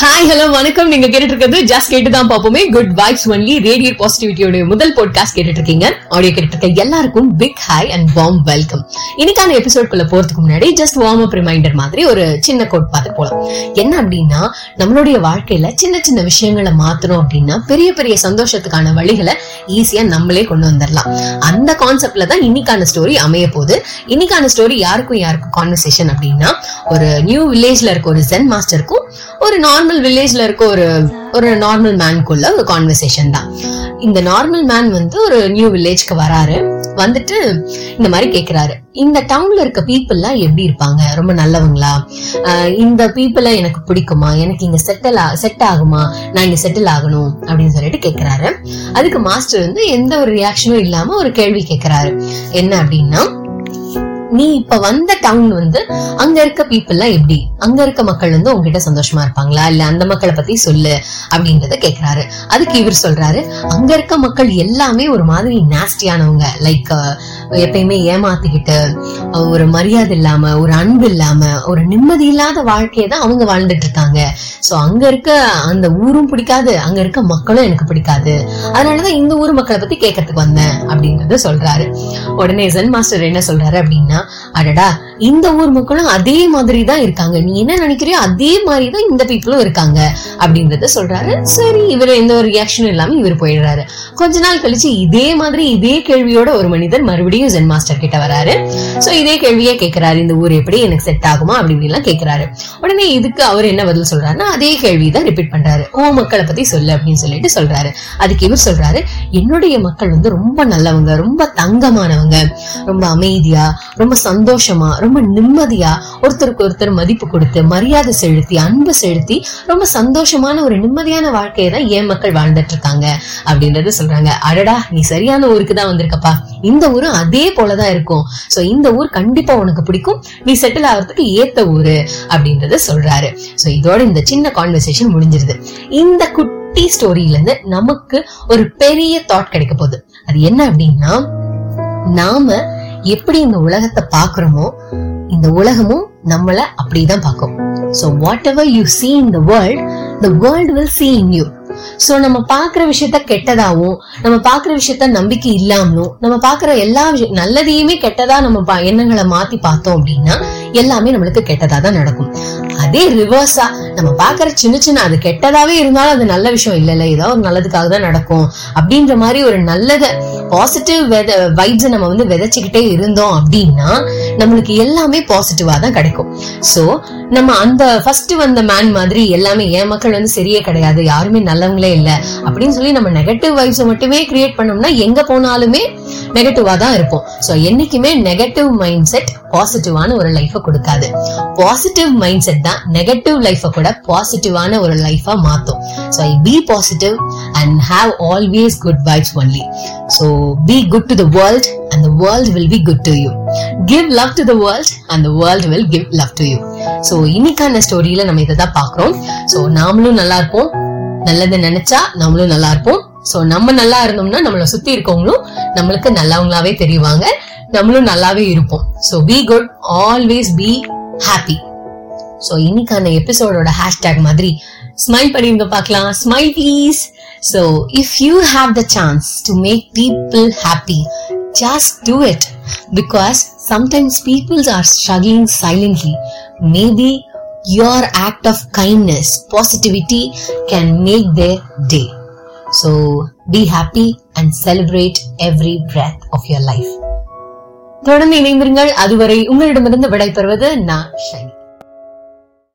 Hi hello வணக்கம். நீங்க கேட்டுட்டு இருக்கிறது ஜஸ்ட் கேட்டு தான் பாப்போமே குட் வைப்ஸ் ஒன்லி ரேடியோ பாசிட்டிவிட்டியோட முதல் பாட்காஸ்ட் கேட்டுட்டு இருக்கீங்க ஆடியோ கேட்டுட்டு இருக்க எல்லாருக்கும் big hi and warm welcome இன்னைக்கான எபிசோட்குள்ள போறதுக்கு முன்னாடி ஜஸ்ட் வார்ம் அப் ரிமைண்டர் மாதிரி ஒரு சின்ன கோட் பார்த்து போலாம். என்ன அப்படின்னா நம்மளுடைய வாழ்க்கையில சின்ன சின்ன விஷயங்களை மாத்தணும் அப்படின்னா பெரிய பெரிய சந்தோஷத்துக்கான வழிகளை ஈஸியா நம்மளே கொண்டு வந்துடலாம். அந்த கான்செப்ட்ல தான் இன்னைக்கான ஸ்டோரி அமைய போகுது. இன்னைக்கான ஸ்டோரி யாருக்கும் யாருக்கும் கான்வர்சேஷன் அப்படின்னா ஒரு நியூ வில்லேஜ்ல இருக்க ஒரு ஜென் மாஸ்டருக்கும் ஒரு நார்மல் வில்லேஜ்ல இருக்க ஒரு ஒரு நார்மல் மேனுக்குள்ள ஒரு கான்வர்சேஷன் தான். இந்த நார்மல் மேன் வந்து ஒரு நியூ வில்லேஜ்க்கு வராரு. வந்துட்டு இந்த மாதிரி கேக்குறாரு. இந்த டவுன்ல இருக்க பீப்புள்லாம் எப்படி இருப்பாங்க? ரொம்ப நல்லவங்களா? ஆஹ் இந்த பீப்புளை எனக்கு பிடிக்குமா? எனக்கு இங்க செட்டில் செட் ஆகுமா? நான் இங்க செட்டில் ஆகணும் அப்படின்னு சொல்லிட்டு கேக்குறாரு. அதுக்கு மாஸ்டர் வந்து எந்த ஒரு ரியாக்ஷனும் இல்லாம ஒரு கேள்வி கேக்குறாரு. என்ன அப்படின்னா நீ இப்ப வந்த டவுன் வந்து அங்க இருக்க பீப்புள்லாம் எப்படி? அங்க இருக்க மக்கள் வந்து உங்ககிட்ட சந்தோஷமா இருப்பாங்களா? இல்ல அந்த மக்களை பத்தி சொல்லு அப்படின்றத கேக்குறாரு. அதுக்கு இவர் சொல்றாரு அங்க இருக்க மக்கள் எல்லாமே ஒரு மாதிரி நாஸ்டியானவங்க லைக் எப்பயுமே ஏமாத்திக்கிட்டு ஒரு மரியாதை இல்லாம ஒரு அன்பு இல்லாம ஒரு நிம்மதி இல்லாத வாழ்க்கையை தான் அவங்க வாழ்ந்துட்டு இருக்காங்க. சோ அங்க இருக்க அந்த ஊரும் பிடிக்காது அங்க இருக்க மக்களும் எனக்கு பிடிக்காது. அதனாலதான் இந்த ஊர் மக்களை பத்தி கேட்கறதுக்கு வந்தேன் அப்படின்றத சொல்றாரு. உடனே ஜென் மாஸ்டர் என்ன சொல்றாரு அப்படின்னா அடடா இந்த ஊர் மக்களும் அதே மாதிரி தான் இருக்காங்க. நீ என்ன நினைக்கிறியோ அதே மாதிரி தான் இந்த பீப்புளும் இருக்காங்க அப்படின்றத சொல்றாரு. சரி இவர் எந்த ஒரு ரியாக்ஷனும் இல்லாம இவர் போயிடுறாரு. கொஞ்ச நாள் கழிச்சு இதே மாதிரி இதே கேள்வியோட ஒரு மனிதர் மறுபடியும் மறுபடியும் ஜென் மாஸ்டர் கிட்ட வராரு. சோ இதே கேள்வியே கேக்குறாரு இந்த ஊர் எப்படி எனக்கு செட் ஆகுமா அப்படி இப்படிலாம் கேக்குறாரு. உடனே இதுக்கு அவர் என்ன பதில் சொல்றாருன்னா அதே கேள்வி தான் ரிப்பீட் பண்றாரு. ஓ மக்களை பத்தி சொல்லு அப்படின்னு சொல்லிட்டு சொல்றாரு. அதுக்கு இவர் சொல்றாரு என்னுடைய மக்கள் வந்து ரொம்ப நல்லவங்க ரொம்ப தங்கமானவங்க ரொம்ப அமைதியா ரொம்ப சந்தோஷமா ரொம்ப நிம்மதியா ஒருத்தருக்கு ஒருத்தர் மதிப்பு கொடுத்து மரியாதை செலுத்தி அன்பு செலுத்தி ரொம்ப சந்தோஷமான ஒரு நிம்மதியான வாழ்க்கையை தான் என் மக்கள் வாழ்ந்துட்டு இருக்காங்க. அப்படின்றத சொல்றாங்க. அடடா நீ சரியான ஊருக்கு தான் வந்திருக்கப்பா. இந்த ஊரும் அதே போலதான் இருக்கும். சோ இந்த ஊர் கண்டிப்பா உனக்கு பிடிக்கும். நீ செட்டில் ஆகிறதுக்கு ஏத்த ஊரு அப்படின்றத சொல்றாரு. சோ இதோட இந்த சின்ன கான்வர்சேஷன் முடிஞ்சிருது. இந்த குட்டி ஸ்டோரியில இருந்து நமக்கு ஒரு பெரிய தாட் கிடைக்க போகுது. அது என்ன அப்படின்னா நாம எப்படி இந்த உலகத்தை பாக்குறோமோ இந்த உலகமும் நம்மள அப்படிதான் பார்க்கும். So whatever you see in the world the world will see in you so நம்ம பாக்குற விஷயத்த கெட்டதாவும் நம்ம பாக்குற விஷயத்த நம்பிக்கை இல்லாமலும் நம்ம பாக்குற எல்லா விஷயம் நல்லதையுமே கெட்டதா நம்ம எண்ணங்களை மாத்தி பார்த்தோம் அப்படின்னா எல்லாமே நம்மளுக்கு கெட்டதா தான் நடக்கும். அதே ரிவர்ஸா நம்ம பாக்குற சின்ன சின்ன அது கெட்டதாவே இருந்தாலும் அது நல்ல விஷயம். இல்ல இல்ல ஏதோ ஒரு நல்லதுக்காக தான் நடக்கும். அப்படின்ற மாதிரி ஒரு நல்லத பாசிட்டிவ் வைப்ஸ் நம்ம வந்து விதைச்சுக்கிட்டே இருந்தோம் அப்படின்னா நம்மளுக்கு எல்லாமே பாசிட்டிவா தான் கிடைக்கும். சோ நம்ம அந்த ஃபர்ஸ்ட் வந்த மேன் மாதிரி எல்லாமே என் மக்கள் வந்து சரியே கிடையாது யாருமே நல்லவங்களே இல்ல அப்படின்னு சொல்லி நம்ம நெகட்டிவ் வைப்ஸ் மட்டுமே கிரியேட் பண்ணோம்னா எங்க போனாலுமே நெகட்டிவா தான் இருப்போம். சோ என்னைக்குமே நெகட்டிவ் மைண்ட் செட் பாசிட்டிவான ஒரு லைஃப கொடுக்காது. பாசிட்டிவ் மைண்ட் செட் தான் நெகட்டிவ் லைஃப கூட பாசிட்டிவான ஒரு லைஃபா மாத்தும். So I be positive and have always good vibes only so be good to the world and the world will be good to you give love to the world and the world will give love to you so இன்னைக்கான ஸ்டோரியில நம்ம இதை தான் பாக்குறோம் so நாமளும் நல்லா இருப்போம். நல்லதை நினைச்சா நம்மளும் நல்லா இருப்போம். சோ நம்ம நல்லா இருந்தோம்னா நம்மள சுத்தி இருக்கவங்களும் நம்மளுக்கு நல்லவங்களாவே தெரிவாங்க. நம்மளும் நல்லாவே இருப்போம். So be good always be happy so இன்னைக்கான எபிசோடோட ஹேஷ்டேக் மாதிரி ஸ்மைல் பண்ணிருங்க பார்க்கலாம். Smile please so if you have the chance to make people happy just do it because sometimes peoples are struggling silently maybe your act of kindness, positivity can make their day. So be happy and celebrate every breath of your life. தொடர்ந்து இணைந்திருங்கள் அதுவரை உங்களிடமிருந்து விடைபெறுவது நான் ஷனி